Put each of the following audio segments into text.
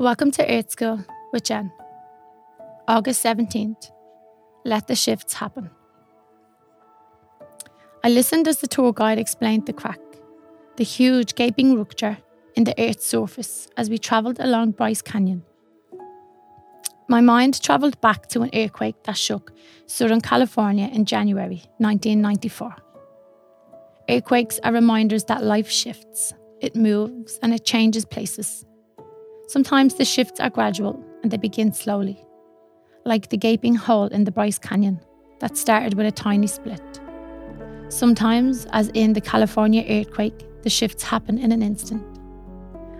Welcome to Earth School with Jen. August 17th. Let the shifts happen. I listened as the tour guide explained the crack, the huge gaping rupture in the Earth's surface as we travelled along Bryce Canyon. My mind travelled back to an earthquake that shook Southern California in January 1994. Earthquakes are reminders that life shifts, it moves, and it changes places. Sometimes the shifts are gradual and they begin slowly, like the gaping hole in the Bryce Canyon that started with a tiny split. Sometimes, as in the California earthquake, the shifts happen in an instant.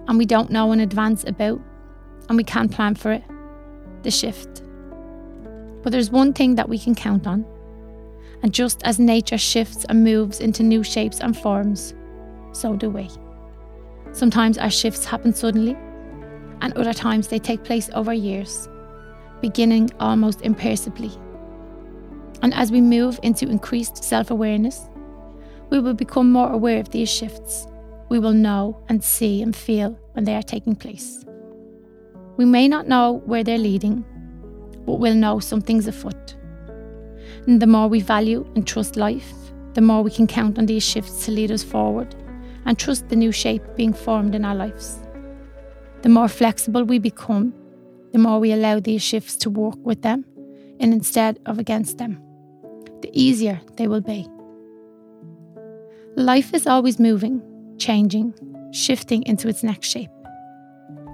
And we don't know in advance about, and we can't plan for it the shift. But there's one thing that we can count on. And just as nature shifts and moves into new shapes and forms, so do we. Sometimes our shifts happen suddenly, and other times they take place over years, beginning almost imperceptibly. And as we move into increased self awareness, we will become more aware of these shifts. We will know and see and feel when they are taking place. We may not know where they're leading, but we'll know something's afoot. And the more we value and trust life, the more we can count on these shifts to lead us forward and trust the new shape being formed in our lives. The more flexible we become, the more we allow these shifts to work with them and instead of against them, the easier they will be. Life is always moving, changing, shifting into its next shape.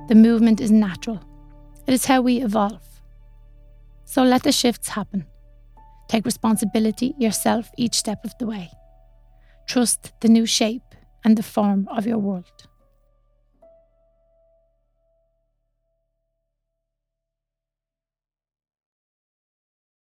The movement is natural. It is how we evolve. So let the shifts happen. Take responsibility yourself each step of the way. Trust the new shape and the form of your world.